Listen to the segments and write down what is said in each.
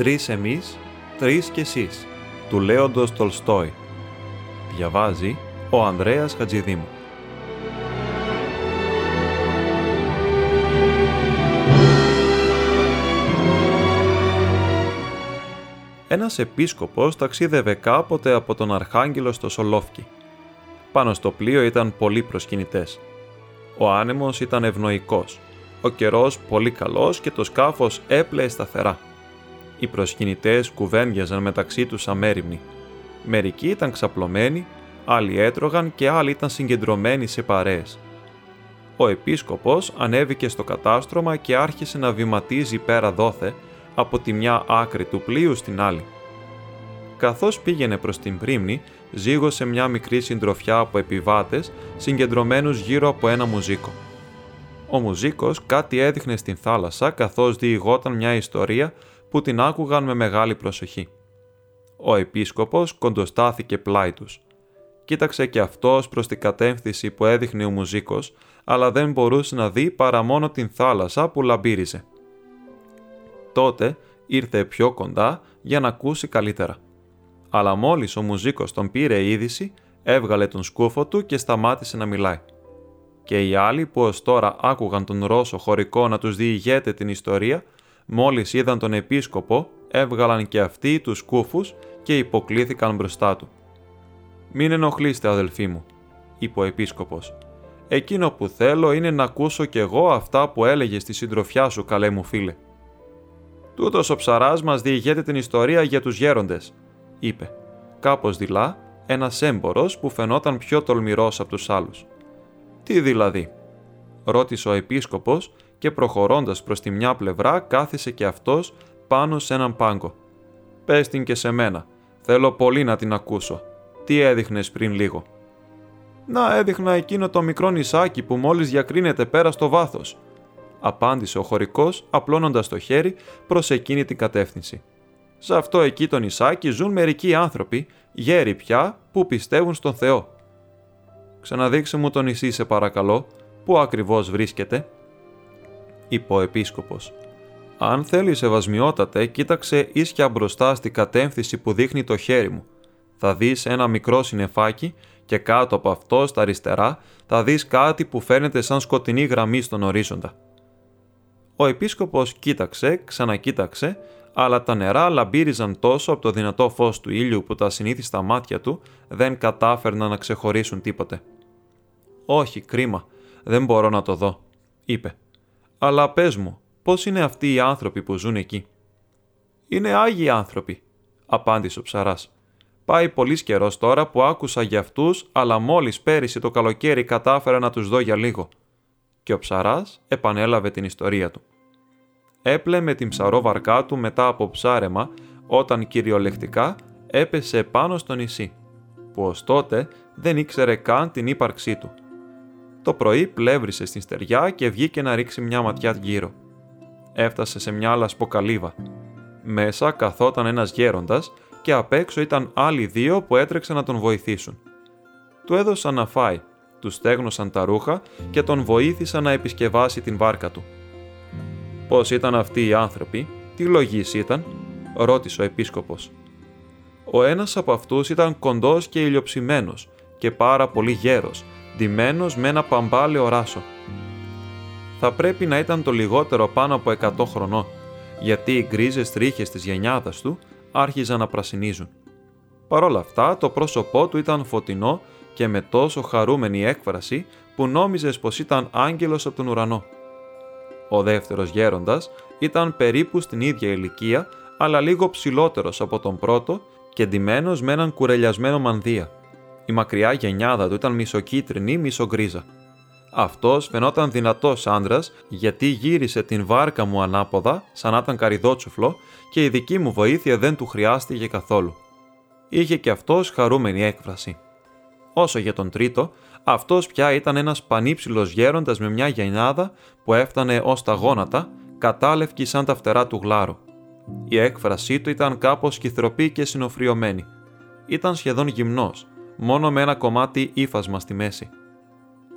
Τρεις εμείς, τρεις κι εσείς, του Λέοντος Τολστόη. Διαβάζει ο Ανδρέας Χατζηδήμου. Ένας επίσκοπος ταξίδευε κάποτε από τον Αρχάγγελο στο Σολόφκι. Πάνω στο πλοίο ήταν πολλοί προσκυνητές. Ο άνεμος ήταν ευνοϊκός, ο καιρός πολύ καλός και το σκάφος έπλεε σταθερά. Οι προσκυνητές κουβέντιαζαν μεταξύ τους αμέριμνοι. Μερικοί ήταν ξαπλωμένοι, άλλοι έτρωγαν και άλλοι ήταν συγκεντρωμένοι σε παρέες. Ο επίσκοπος ανέβηκε στο κατάστρωμα και άρχισε να βηματίζει πέρα δόθε από τη μια άκρη του πλοίου στην άλλη. Καθώς πήγαινε προς την πρίμνη, ζήγωσε μια μικρή συντροφιά από επιβάτες συγκεντρωμένους γύρω από ένα μουζίκο. Ο μουζίκος κάτι έδειχνε στην θάλασσα καθώς διηγόταν μια ιστορία που την άκουγαν με μεγάλη προσοχή. Ο επίσκοπος κοντοστάθηκε πλάι τους. Κοίταξε και αυτός προς την κατεύθυνση που έδειχνε ο μουζίκος, αλλά δεν μπορούσε να δει παρά μόνο την θάλασσα που λαμπύριζε. Τότε ήρθε πιο κοντά για να ακούσει καλύτερα. Αλλά μόλις ο μουζίκος τον πήρε είδηση, έβγαλε τον σκούφο του και σταμάτησε να μιλάει. Και οι άλλοι που ως τώρα άκουγαν τον Ρώσο χωρικό να τους διηγέται την ιστορία, μόλις είδαν τον επίσκοπο, έβγαλαν και αυτοί τους σκούφους και υποκλήθηκαν μπροστά του. «Μην ενοχλείστε αδελφοί μου», είπε ο επίσκοπος. «Εκείνο που θέλω είναι να ακούσω κι εγώ αυτά που έλεγε στη συντροφιά σου, καλέ μου φίλε». «Τούτος ο ψαράς μας διηγέται την ιστορία για τους γέροντες», είπε. Κάπως δειλά, ένας έμπορος που φαινόταν πιο τολμηρός από τους άλλους. «Τι δηλαδή» ρώτησε ο επίσκοπος και προχωρώντας προς τη μια πλευρά κάθισε και αυτός πάνω σε έναν πάγκο. «Πες την και σε μένα. Θέλω πολύ να την ακούσω. Τι έδειχνες πριν λίγο» «Να έδειχνα εκείνο το μικρό νησάκι που μόλις διακρίνεται πέρα στο βάθος», απάντησε ο χωρικός απλώνοντας το χέρι προς εκείνη την κατεύθυνση. «Σε αυτό εκεί το νησάκι ζουν μερικοί άνθρωποι, γέροι πια, που πιστεύουν στον Θεό». «Ξαναδείξε μου το νησί σε παρακαλώ, πού ακριβώς βρίσκεται» είπε ο επίσκοπος. «Αν θέλει σεβασμιότατε, κοίταξε ίσια μπροστά στη κατεύθυνση που δείχνει το χέρι μου. Θα δεις ένα μικρό συνεφάκι και κάτω από αυτό, στα αριστερά, θα δεις κάτι που φαίνεται σαν σκοτεινή γραμμή στον ορίζοντα». Ο επίσκοπος κοίταξε, ξανακοίταξε, αλλά τα νερά λαμπύριζαν τόσο από το δυνατό φως του ήλιου που τα συνήθιστα μάτια του δεν κατάφερναν να ξεχωρίσουν τίποτε. «Όχι, κρίμα, δεν μπορώ να το δω», είπε. «Αλλά πες μου, πώς είναι αυτοί οι άνθρωποι που ζουν εκεί». «Είναι άγιοι άνθρωποι», απάντησε ο ψαράς. «Πάει πολύς καιρός τώρα που άκουσα για αυτούς, αλλά μόλις πέρυσι το καλοκαίρι κατάφερα να τους δω για λίγο». Και ο ψαράς επανέλαβε την ιστορία του. Έπλε με την ψαρόβαρκά του μετά από ψάρεμα, όταν κυριολεκτικά έπεσε πάνω στο νησί, που ως τότε δεν ήξερε καν την ύπαρξή του. Το πρωί πλεύρισε στην στεριά και βγήκε να ρίξει μια ματιά γύρω. Έφτασε σε μια λασποκαλύβα. Μέσα καθόταν ένας γέροντας και απ' έξω ήταν άλλοι δύο που έτρεξαν να τον βοηθήσουν. Του έδωσαν να φάει, τους στέγνωσαν τα ρούχα και τον βοήθησαν να επισκευάσει την βάρκα του. Πώς ήταν αυτοί οι άνθρωποι, τι λογής ήταν, ρώτησε ο επίσκοπος. Ο ένας από αυτούς ήταν κοντός και ηλιοψημένος και πάρα πολύ γέρος ντυμένος με ένα παμπάλαιο ράσο. Θα πρέπει να ήταν το λιγότερο πάνω από 100 χρονών, γιατί οι γκρίζες τρίχες της γενιάδας του άρχιζαν να πρασινίζουν. Παρ' όλα αυτά, το πρόσωπό του ήταν φωτεινό και με τόσο χαρούμενη έκφραση που νόμιζες πως ήταν άγγελος από τον ουρανό. Ο δεύτερος γέροντας ήταν περίπου στην ίδια ηλικία, αλλά λίγο ψηλότερος από τον πρώτο και ντυμένος με έναν κουρελιασμένο μανδύα. Η μακριά γενιάδα του ήταν μισοκίτρινη, μισογκρίζα. Αυτός φαινόταν δυνατός άντρα γιατί γύρισε την βάρκα μου ανάποδα, σαν να ήταν καριδότσουφλο, και η δική μου βοήθεια δεν του χρειάστηκε καθόλου. Είχε και αυτός χαρούμενη έκφραση. Όσο για τον τρίτο, αυτός πια ήταν ένας πανύψηλος γέροντας με μια γενιάδα που έφτανε ως τα γόνατα, κατάλευκη σαν τα φτερά του γλάρου. Η έκφρασή του ήταν κάπως κυθροπή και συνοφριωμένη. Ήταν σχεδόν γυμνός μόνο με ένα κομμάτι ύφασμα στη μέση.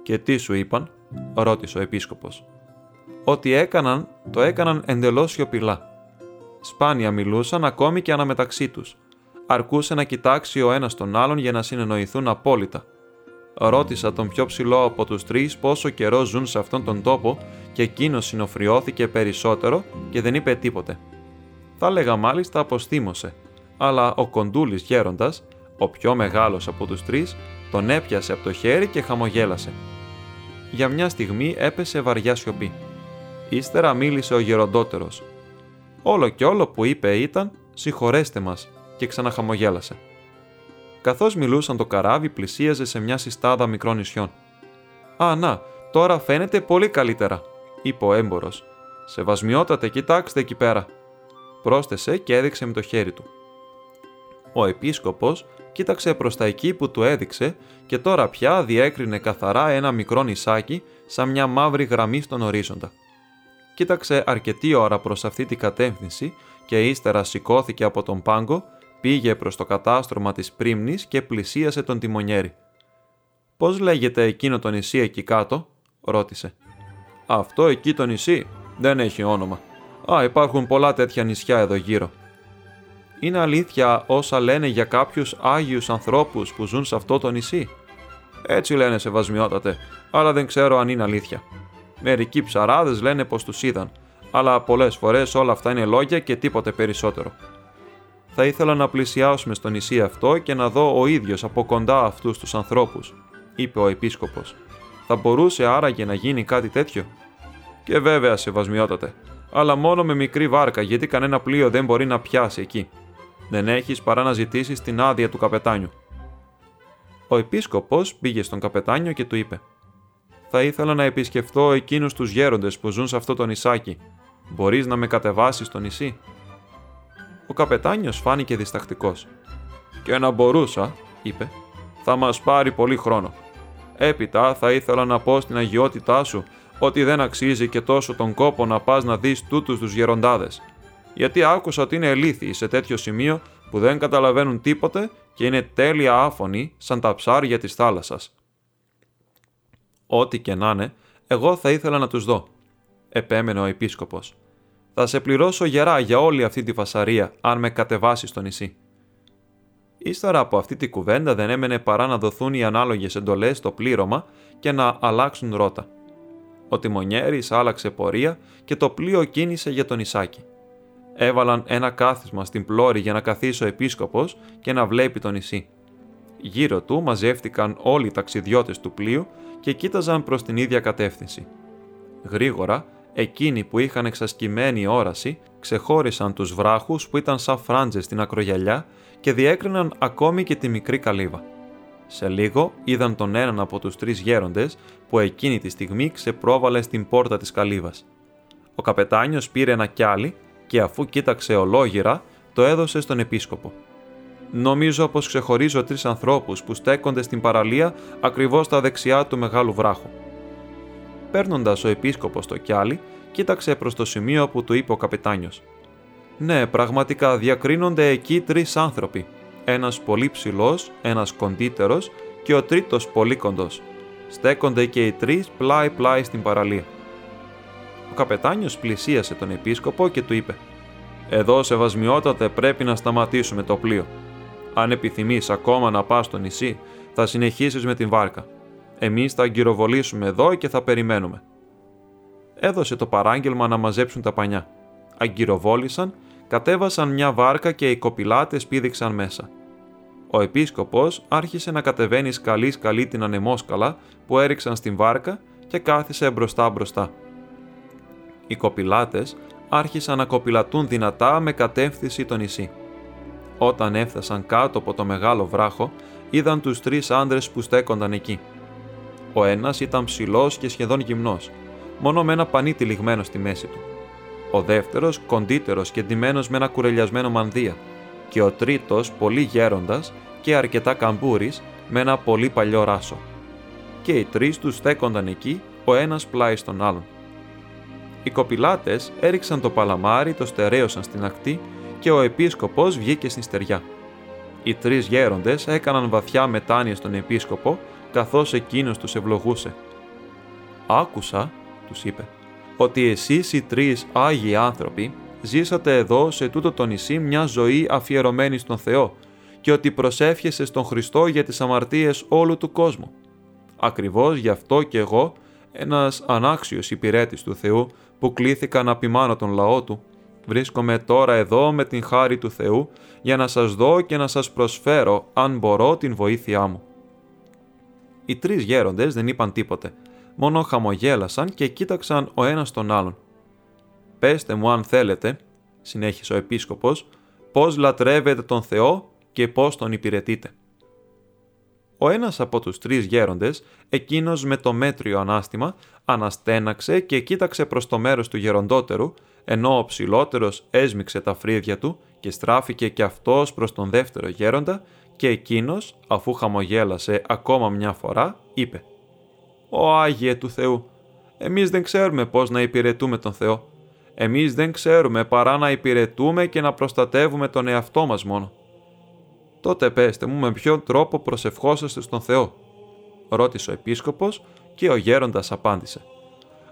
«Και τι σου είπαν» ρώτησε ο επίσκοπος. «Ότι έκαναν, το έκαναν εντελώς σιωπηλά». Σπάνια μιλούσαν ακόμη και αναμεταξύ τους. Αρκούσε να κοιτάξει ο ένας τον άλλον για να συνεννοηθούν απόλυτα. Ρώτησα τον πιο ψηλό από τους τρεις πόσο καιρό ζουν σε αυτόν τον τόπο και εκείνο συνοφριώθηκε περισσότερο και δεν είπε τίποτε. Θα έλεγα μάλιστα αποστήμωσε, αλλά ο κοντούλης γέροντας, ο πιο μεγάλος από τους τρεις, τον έπιασε από το χέρι και χαμογέλασε. Για μια στιγμή έπεσε βαριά σιωπή. Ύστερα μίλησε ο γεροντότερος. Όλο και όλο που είπε ήταν «Συγχωρέστε μας» και ξαναχαμογέλασε. Καθώς μιλούσαν το καράβι πλησίαζε σε μια συστάδα μικρών νησιών. «Α, να, τώρα φαίνεται πολύ καλύτερα», είπε ο έμπορος. «Σεβασμιότατε, κοιτάξτε εκεί πέρα», πρόσθεσε και έδειξε με το χέρι του. Ο επίσκοπος κοίταξε προς τα εκεί που του έδειξε και τώρα πια διέκρινε καθαρά ένα μικρό νησάκι σαν μια μαύρη γραμμή στον ορίζοντα. Κοίταξε αρκετή ώρα προς αυτή την κατεύθυνση και ύστερα σηκώθηκε από τον πάγκο, πήγε προς το κατάστρωμα της πρίμνης και πλησίασε τον τιμονιέρη. «Πώς λέγεται εκείνο το νησί εκεί κάτω» ρώτησε. «Αυτό εκεί το νησί δεν έχει όνομα. Α, υπάρχουν πολλά τέτοια νησιά εδώ γύρω», είναι αλήθεια όσα λένε για κάποιους Άγιους ανθρώπους που ζουν σε αυτό το νησί; Έτσι λένε σεβασμιότατε, αλλά δεν ξέρω αν είναι αλήθεια. Μερικοί ψαράδες λένε πως τους είδαν, αλλά πολλές φορές όλα αυτά είναι λόγια και τίποτε περισσότερο. Θα ήθελα να πλησιάσουμε στο νησί αυτό και να δω ο ίδιος από κοντά αυτούς τους ανθρώπους, είπε ο επίσκοπος. Θα μπορούσε άραγε να γίνει κάτι τέτοιο; Και βέβαια, σεβασμιότατε, αλλά μόνο με μικρή βάρκα γιατί κανένα πλοίο δεν μπορεί να πιάσει εκεί δεν έχεις παρά να ζητήσεις την άδεια του καπετάνιου. Ο επίσκοπος πήγε στον καπετάνιο και του είπε «Θα ήθελα να επισκεφθώ εκείνους τους γέροντες που ζουν σε αυτό το νησάκι. Μπορείς να με κατεβάσεις στο νησί» Ο καπετάνιος φάνηκε διστακτικός. «Και να μπορούσα», είπε, «θα μας πάρει πολύ χρόνο. Έπειτα θα ήθελα να πω στην αγιότητά σου ότι δεν αξίζει και τόσο τον κόπο να πας να δεις τούτους τους γεροντάδες γιατί άκουσα ότι είναι ελίθιοι σε τέτοιο σημείο που δεν καταλαβαίνουν τίποτε και είναι τέλεια άφωνοι σαν τα ψάρια της θάλασσας. Ό,τι και να είναι, εγώ θα ήθελα να τους δω, επέμενε ο επίσκοπος. Θα σε πληρώσω γερά για όλη αυτή τη φασαρία αν με κατεβάσεις στο νησί. Ύστερα από αυτή τη κουβέντα δεν έμενε παρά να δοθούν οι ανάλογες εντολές στο πλήρωμα και να αλλάξουν ρότα. Ο τιμονιέρης άλλαξε πορεία και το πλοίο κίνησε για το νησάκι. Έβαλαν ένα κάθισμα στην πλώρη για να καθίσει ο επίσκοπος και να βλέπει το νησί. Γύρω του μαζεύτηκαν όλοι οι ταξιδιώτες του πλοίου και κοίταζαν προς την ίδια κατεύθυνση. Γρήγορα, εκείνοι που είχαν εξασκημένη όραση ξεχώρισαν τους βράχους που ήταν σαν φράντζες στην ακρογιαλιά και διέκριναν ακόμη και τη μικρή καλύβα. Σε λίγο είδαν τον έναν από τους τρεις γέροντες που εκείνη τη στιγμή ξεπρόβαλε στην πόρτα της καλύβας. Ο καπετάνιος πήρε ένα κιάλι και αφού κοίταξε ολόγυρα, το έδωσε στον επίσκοπο. Νομίζω πως ξεχωρίζω τρεις ανθρώπους που στέκονται στην παραλία ακριβώς στα δεξιά του μεγάλου βράχου. Παίρνοντας ο επίσκοπος το κιάλι, κοίταξε προς το σημείο που του είπε ο καπετάνιος. Ναι, πραγματικά διακρίνονται εκεί τρεις άνθρωποι. Ένας πολύ ψηλός, ένας κοντύτερος και ο τρίτος πολύ κοντός. Στέκονται και οι τρεις πλάι-πλάι στην παραλία. Ο καπετάνιος πλησίασε τον επίσκοπο και του είπε «Εδώ, σεβασμιότατε, πρέπει να σταματήσουμε το πλοίο. Αν επιθυμείς ακόμα να πας στο νησί, θα συνεχίσεις με την βάρκα. Εμείς θα αγκυροβολήσουμε εδώ και θα περιμένουμε». Έδωσε το παράγγελμα να μαζέψουν τα πανιά. Αγκυροβόλησαν, κατέβασαν μια βάρκα και οι κοπηλάτες πήδηξαν μέσα. Ο επίσκοπος άρχισε να κατεβαίνει σκαλί-σκαλί την ανεμόσκαλα που έριξαν στην βάρκα και κάθισε μπροστά μπροστά οι κοπηλάτες άρχισαν να κοπηλατούν δυνατά με κατεύθυνση το νησί. Όταν έφτασαν κάτω από το μεγάλο βράχο, είδαν τους τρεις άντρες που στέκονταν εκεί. Ο ένας ήταν ψηλός και σχεδόν γυμνός, μόνο με ένα πανί τυλιγμένο στη μέση του. Ο δεύτερος κοντύτερος και ντυμένος με ένα κουρελιασμένο μανδύα και ο τρίτος πολύ γέροντας και αρκετά καμπούρης με ένα πολύ παλιό ράσο. Και οι τρεις τους στέκονταν εκεί, ο ένας πλάι στον άλλον. Οι κοπηλάτες έριξαν το παλαμάρι, το στερέωσαν στην ακτή και ο επίσκοπος βγήκε στην στεριά. Οι τρεις γέροντες έκαναν βαθιά μετάνοια στον επίσκοπο, καθώς εκείνος τους ευλογούσε. «Άκουσα», τους είπε, «ότι εσείς οι τρεις Άγιοι άνθρωποι ζήσατε εδώ σε τούτο το νησί μια ζωή αφιερωμένη στον Θεό και ότι προσεύχεσαι στον Χριστό για τις αμαρτίες όλου του κόσμου. Ακριβώς γι' αυτό και εγώ, ένας ανάξιος υπηρέτης του Θεού που κλήθηκα να ποιμάνω τον λαό του, βρίσκομαι τώρα εδώ με την χάρη του Θεού για να σας δω και να σας προσφέρω, αν μπορώ, την βοήθειά μου. Οι τρεις γέροντες δεν είπαν τίποτε, μόνο χαμογέλασαν και κοίταξαν ο ένας τον άλλον. «Πέστε μου αν θέλετε», συνέχισε ο επίσκοπος, «πώς λατρεύετε τον Θεό και πώς τον υπηρετείτε». Ο ένας από τους τρεις γέροντες, εκείνος με το μέτριο ανάστημα, αναστέναξε και κοίταξε προς το μέρος του γεροντότερου, ενώ ο ψηλότερος έσμιξε τα φρύδια του και στράφηκε και αυτός προς τον δεύτερο γέροντα και εκείνος, αφού χαμογέλασε ακόμα μια φορά, είπε «Ω Άγιε του Θεού, εμείς δεν ξέρουμε πώς να υπηρετούμε τον Θεό. Εμείς δεν ξέρουμε παρά να υπηρετούμε και να προστατεύουμε τον εαυτό μας μόνο. Τότε πέστε μου με ποιον τρόπο προσευχόσαστε στον Θεό. Ρώτησε ο επίσκοπος και ο γέροντας απάντησε.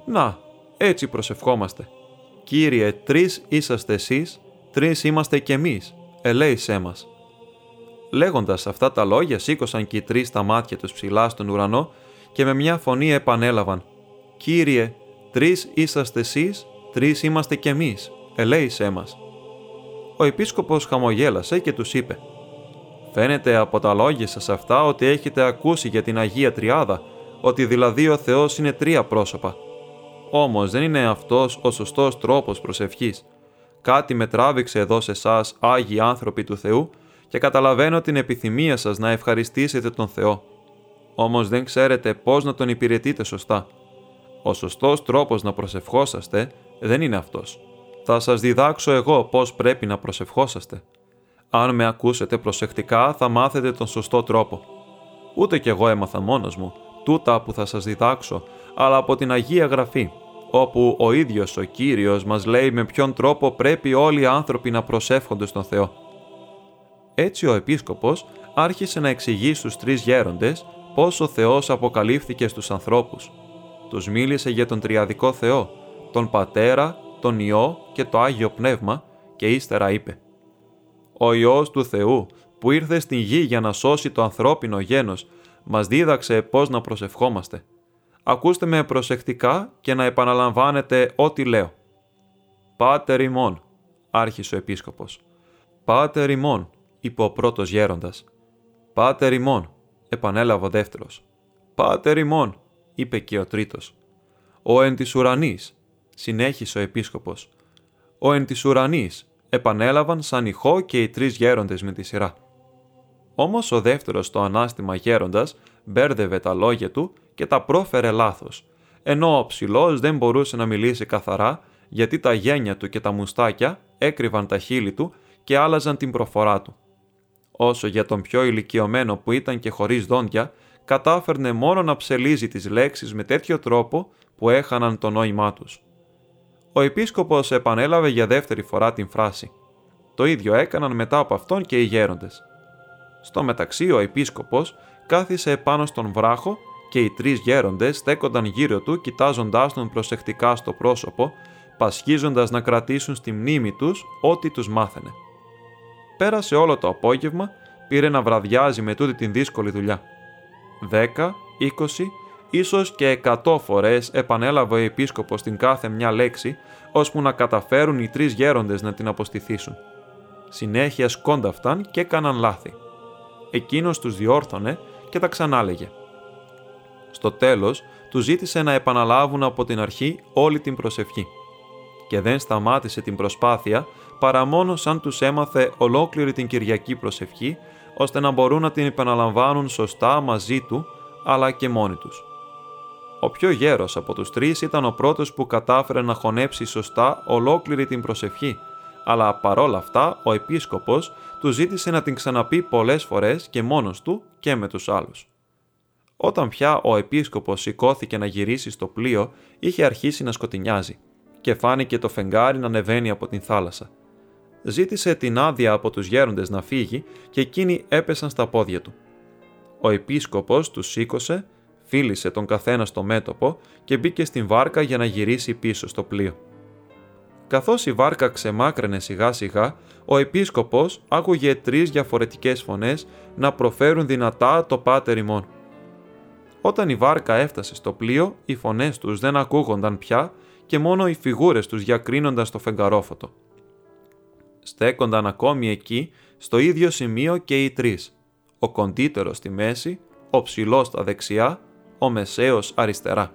Να, έτσι προσευχόμαστε. Κύριε, τρεις είσαστε εσείς, τρεις είμαστε κι εμείς, ελέησέ μας. Λέγοντας αυτά τα λόγια σήκωσαν και οι τρεις τα μάτια τους ψηλά στον ουρανό και με μια φωνή επανέλαβαν «Κύριε, τρεις είσαστε εσείς, τρεις είμαστε κι εμείς, ελέησέ μας». Ο επίσκοπος χαμογέλασε και τους είπε «Φαίνεται από τα λόγια σας αυτά ότι έχετε ακούσει για την Αγία Τριάδα, ότι δηλαδή ο Θεός είναι τρία πρόσωπα. Όμως δεν είναι αυτός ο σωστός τρόπος προσευχής. Κάτι με τράβηξε εδώ σε εσάς Άγιοι άνθρωποι του Θεού και καταλαβαίνω την επιθυμία σας να ευχαριστήσετε τον Θεό. Όμως δεν ξέρετε πώς να τον υπηρετείτε σωστά. Ο σωστός τρόπος να προσευχόσαστε δεν είναι αυτός. Θα σας διδάξω εγώ πώς πρέπει να προσευχόσαστε. Αν με ακούσετε προσεκτικά θα μάθετε τον σωστό τρόπο. Ούτε κι εγώ έμαθα μόνος μου, τούτα που θα σας διδάξω, αλλά από την Αγία Γραφή, όπου ο ίδιος ο Κύριος μας λέει με ποιον τρόπο πρέπει όλοι οι άνθρωποι να προσεύχονται στον Θεό. Έτσι ο Επίσκοπος άρχισε να εξηγεί στους τρεις γέροντες πώς ο Θεός αποκαλύφθηκε στους ανθρώπους. Τους μίλησε για τον Τριαδικό Θεό, τον Πατέρα, τον Υιό και το Άγιο Πνεύμα και ύστερα είπε «Ο Υιός του Θεού που ήρθε στην γη για να σώσει το ανθρώπινο γένος μας δίδαξε πώς να προσευχόμαστε. Ακούστε με προσεκτικά και να επαναλαμβάνετε ό,τι λέω. «Πάτερ ημών», άρχισε ο Επίσκοπος. «Πάτερ ημών», είπε ο πρώτος γέροντας. «Πάτερ ημών», επανέλαβε ο δεύτερος. «Πάτερ ημών», είπε και ο τρίτος. «Ο εν της ουρανής», συνέχισε ο επίσκοπος. «Ο εν της ουρανής», επανέλαβαν σαν ηχό και οι τρεις γέροντες με τη σειρά. Όμως ο δεύτερος το ανάστημα γέροντας μπέρδευε τα λόγια του και τα πρόφερε λάθος, ενώ ο ψηλός δεν μπορούσε να μιλήσει καθαρά γιατί τα γένια του και τα μουστάκια έκρυβαν τα χείλη του και άλλαζαν την προφορά του όσο για τον πιο ηλικιωμένο που ήταν και χωρίς δόντια, κατάφερνε μόνο να ψελίζει τις λέξεις με τέτοιο τρόπο που έχαναν το νόημά τους. Ο επίσκοπος επανέλαβε για δεύτερη φορά την φράση. Το ίδιο έκαναν μετά από αυτόν και οι γέροντες. Στο μεταξύ ο επίσκοπος κάθισε επάνω στον βράχο και οι τρεις γέροντες στέκονταν γύρω του κοιτάζοντάς τον προσεκτικά στο πρόσωπο, πασχίζοντας να κρατήσουν στη μνήμη τους ό,τι τους μάθαινε πέρασε όλο το απόγευμα, πήρε να βραδιάζει με τούτη την δύσκολη δουλειά. Δέκα, είκοσι, ίσως και εκατό φορές επανέλαβε ο επίσκοπος την κάθε μια λέξη, ώσπου να καταφέρουν οι τρεις γέροντες να την αποστηθήσουν. Συνέχεια σκόνταφταν και έκαναν λάθη. Εκείνος τους διόρθωνε και τα ξανάλεγε. Στο τέλος, τους ζήτησε να επαναλάβουν από την αρχή όλη την προσευχή. Και δεν σταμάτησε την προσπάθεια παρά μόνο σαν τους έμαθε ολόκληρη την Κυριακή προσευχή, ώστε να μπορούν να την επαναλαμβάνουν σωστά μαζί του, αλλά και μόνοι τους. Ο πιο γέρος από τους τρεις ήταν ο πρώτος που κατάφερε να χωνέψει σωστά ολόκληρη την προσευχή, αλλά παρόλα αυτά ο επίσκοπος του ζήτησε να την ξαναπεί πολλές φορές και μόνος του και με τους άλλους. Όταν πια ο επίσκοπος σηκώθηκε να γυρίσει στο πλοίο, είχε αρχίσει να σκοτεινιάζει και φάνηκε το φεγγάρι να ανεβαίνει από την θάλασσα ζήτησε την άδεια από τους γέροντες να φύγει και εκείνοι έπεσαν στα πόδια του. Ο επίσκοπος τους σήκωσε, φίλησε τον καθένα στο μέτωπο και μπήκε στην βάρκα για να γυρίσει πίσω στο πλοίο. Καθώς η βάρκα ξεμάκραινε σιγά σιγά, ο επίσκοπος άκουγε τρεις διαφορετικές φωνές να προφέρουν δυνατά το πάτερ ημών. Όταν η βάρκα έφτασε στο πλοίο, οι φωνές τους δεν ακούγονταν πια και μόνο οι φιγούρες τους διακρίνονταν στο φεγγαρόφωτο. Στέκονταν ακόμη εκεί, στο ίδιο σημείο και οι τρεις. Ο κοντύτερος στη μέση, ο ψηλός στα δεξιά, ο μεσαίος αριστερά.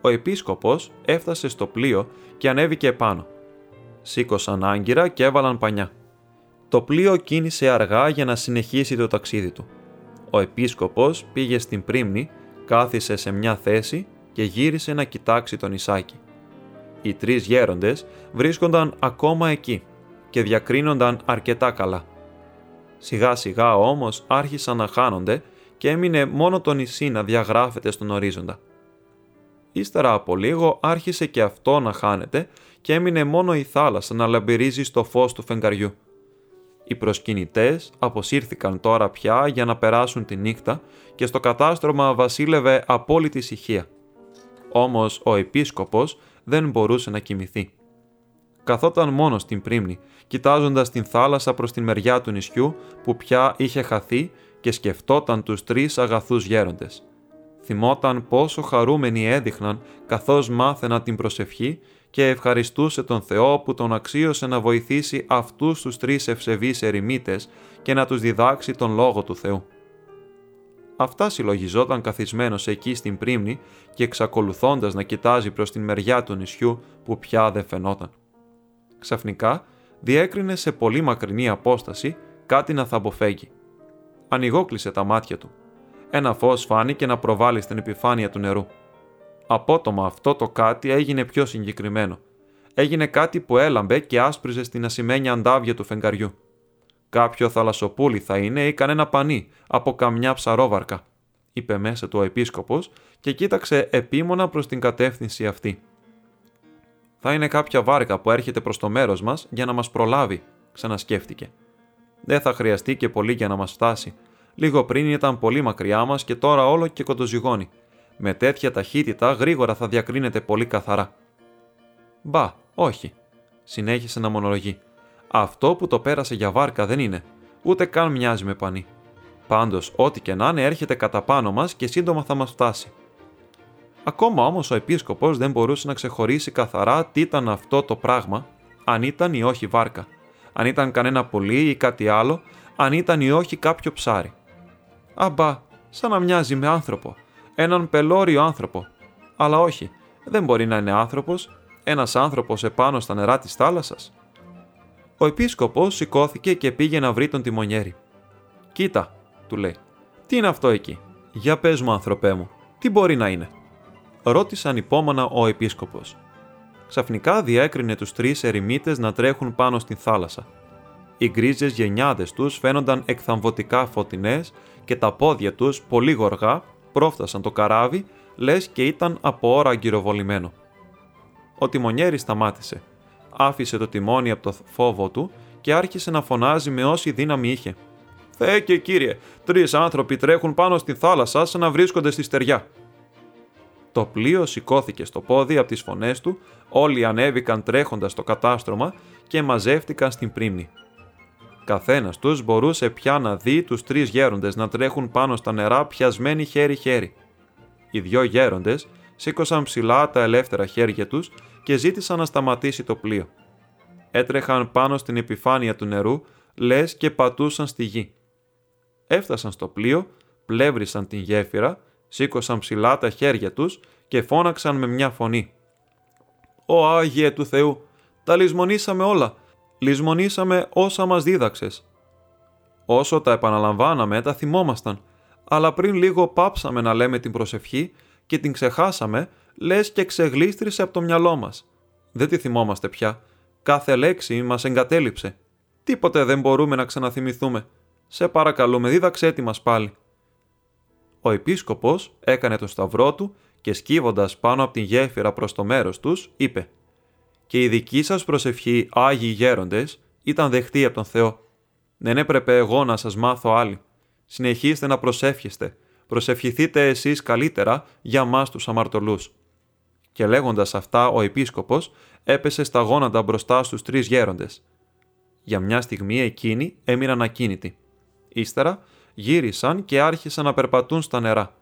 Ο επίσκοπος έφτασε στο πλοίο και ανέβηκε επάνω. Σήκωσαν άγκυρα και έβαλαν πανιά. Το πλοίο κίνησε αργά για να συνεχίσει το ταξίδι του. Ο επίσκοπος πήγε στην πρίμνη, κάθισε σε μια θέση και γύρισε να κοιτάξει τον Ισάκη. Οι τρεις γέροντες βρίσκονταν ακόμα εκεί και διακρίνονταν αρκετά καλά. Σιγά σιγά όμως άρχισαν να χάνονται και έμεινε μόνο το νησί να διαγράφεται στον ορίζοντα. Ύστερα από λίγο άρχισε και αυτό να χάνεται και έμεινε μόνο η θάλασσα να λαμπυρίζει στο φως του φεγγαριού. Οι προσκυνητές αποσύρθηκαν τώρα πια για να περάσουν τη νύχτα και στο κατάστρωμα βασίλευε απόλυτη ησυχία. Όμως ο επίσκοπος δεν μπορούσε να κοιμηθεί. Καθόταν μόνο στην πρίμνη, κοιτάζοντας την θάλασσα προς την μεριά του νησιού που πια είχε χαθεί και σκεφτόταν τους τρεις αγαθούς γέροντες. Θυμόταν πόσο χαρούμενοι έδειχναν καθώς μάθαιναν την προσευχή και ευχαριστούσε τον Θεό που τον αξίωσε να βοηθήσει αυτούς τους τρεις ευσεβείς ερημίτες και να τους διδάξει τον Λόγο του Θεού. Αυτά συλλογιζόταν καθισμένος εκεί στην πρίμνη και εξακολουθώντας να κοιτάζει προς την μεριά του νησιού που πια δεν φαινόταν. Ξαφνικά διέκρινε σε πολύ μακρινή απόσταση κάτι να θαμποφέγει. Ανοιγόκλεισε τα μάτια του. Ένα φως φάνηκε να προβάλλει στην επιφάνεια του νερού. Απότομα αυτό το κάτι έγινε πιο συγκεκριμένο. Έγινε κάτι που έλαμπε και άσπριζε στην ασημένια αντάβια του φεγγαριού. Κάποιο θαλασσοπούλι θα είναι ή κανένα πανί από καμιά ψαρόβαρκα, είπε μέσα του ο επίσκοπος και κοίταξε επίμονα προς την κατεύθυνση αυτή. Θα είναι κάποια βάρκα που έρχεται προς το μέρος μας για να μας προλάβει, ξανασκέφτηκε. Δεν θα χρειαστεί και πολύ για να μας φτάσει. Λίγο πριν ήταν πολύ μακριά μας και τώρα όλο και κοντοζυγώνει. Με τέτοια ταχύτητα γρήγορα θα διακρίνεται πολύ καθαρά. Μπα, όχι, συνέχισε να μονολογεί. Αυτό που το πέρασε για βάρκα δεν είναι, ούτε καν μοιάζει με πανί. Πάντως, ό,τι και να είναι, έρχεται κατά πάνω μας και σύντομα θα μας φτάσει. Ακόμα όμως ο επίσκοπος δεν μπορούσε να ξεχωρίσει καθαρά τι ήταν αυτό το πράγμα, αν ήταν ή όχι βάρκα, αν ήταν κανένα πουλί ή κάτι άλλο, αν ήταν ή όχι κάποιο ψάρι. Αμπά, σαν να μοιάζει με άνθρωπο, έναν πελώριο άνθρωπο. Αλλά όχι, δεν μπορεί να είναι άνθρωπος, ένας άνθρωπος επάνω στα νερά της θάλασσας. Ο επίσκοπος σηκώθηκε και πήγε να βρει τον τιμονιέρη. Κοίτα, του λέει, τι είναι αυτό εκεί; Για πες μου, άνθρωπέ μου, τι μπορεί να είναι; Ρώτησαν υπόμονα ο επίσκοπος. Ξαφνικά διέκρινε τους τρεις ερημίτες να τρέχουν πάνω στην θάλασσα. Οι γκρίζες γενιάδες τους φαίνονταν εκθαμβωτικά φωτεινές και τα πόδια τους πολύ γοργά πρόφτασαν το καράβι, λες και ήταν από ώρα αγκυροβολημένο. Ο τιμονιέρης σταμάτησε άφησε το τιμόνι από το φόβο του και άρχισε να φωνάζει με όση δύναμη είχε. Θεέ και κύριε, τρεις άνθρωποι τρέχουν πάνω στη θάλασσα σαν να βρίσκονται στη στεριά. Το πλοίο σηκώθηκε στο πόδι από τις φωνές του, όλοι ανέβηκαν τρέχοντας στο κατάστρωμα και μαζεύτηκαν στην πρίμνη. Καθένας τους μπορούσε πια να δει τους τρεις γέροντες να τρέχουν πάνω στα νερά πιασμένοι χέρι-χέρι. Οι δυο γέροντες σήκωσαν ψηλά τα ελεύθερα χέρια τους και ζήτησαν να σταματήσει το πλοίο. Έτρεχαν πάνω στην επιφάνεια του νερού, λες και πατούσαν στη γη. Έφτασαν στο πλοίο, πλεύρισαν την γέφυρα, σήκωσαν ψηλά τα χέρια τους και φώναξαν με μια φωνή. «Ω Άγιε του Θεού, τα λησμονήσαμε όλα, λησμονήσαμε όσα μας δίδαξες». Όσο τα επαναλαμβάναμε τα θυμόμασταν, αλλά πριν λίγο πάψαμε να λέμε την προσευχή και την ξεχάσαμε λες και ξεγλίστρησε από το μυαλό μας. Δεν τη θυμόμαστε πια. Κάθε λέξη μας εγκατέλειψε. Τίποτε δεν μπορούμε να ξαναθυμηθούμε. Σε παρακαλούμε, δίδαξέ τη μας πάλι. Ο επίσκοπος έκανε το σταυρό του και σκύβοντας πάνω από την γέφυρα προς το μέρος τους, είπε: Και η δική σας προσευχή, άγιοι γέροντες, ήταν δεχτή από τον Θεό. Δεν έπρεπε εγώ να σας μάθω άλλη. Συνεχίστε να προσεύχεστε. Προσευχηθείτε εσείς καλύτερα για μας τους αμαρτωλούς Και λέγοντας αυτά ο επίσκοπος έπεσε στα γόνατα μπροστά στους τρεις γέροντες. Για μια στιγμή εκείνοι έμειναν ακίνητοι. Ύστερα γύρισαν και άρχισαν να περπατούν στα νερά.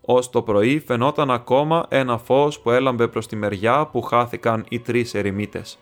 Ως το πρωί φαινόταν ακόμα ένα φως που έλαμπε προς τη μεριά που χάθηκαν οι τρεις ερημίτες.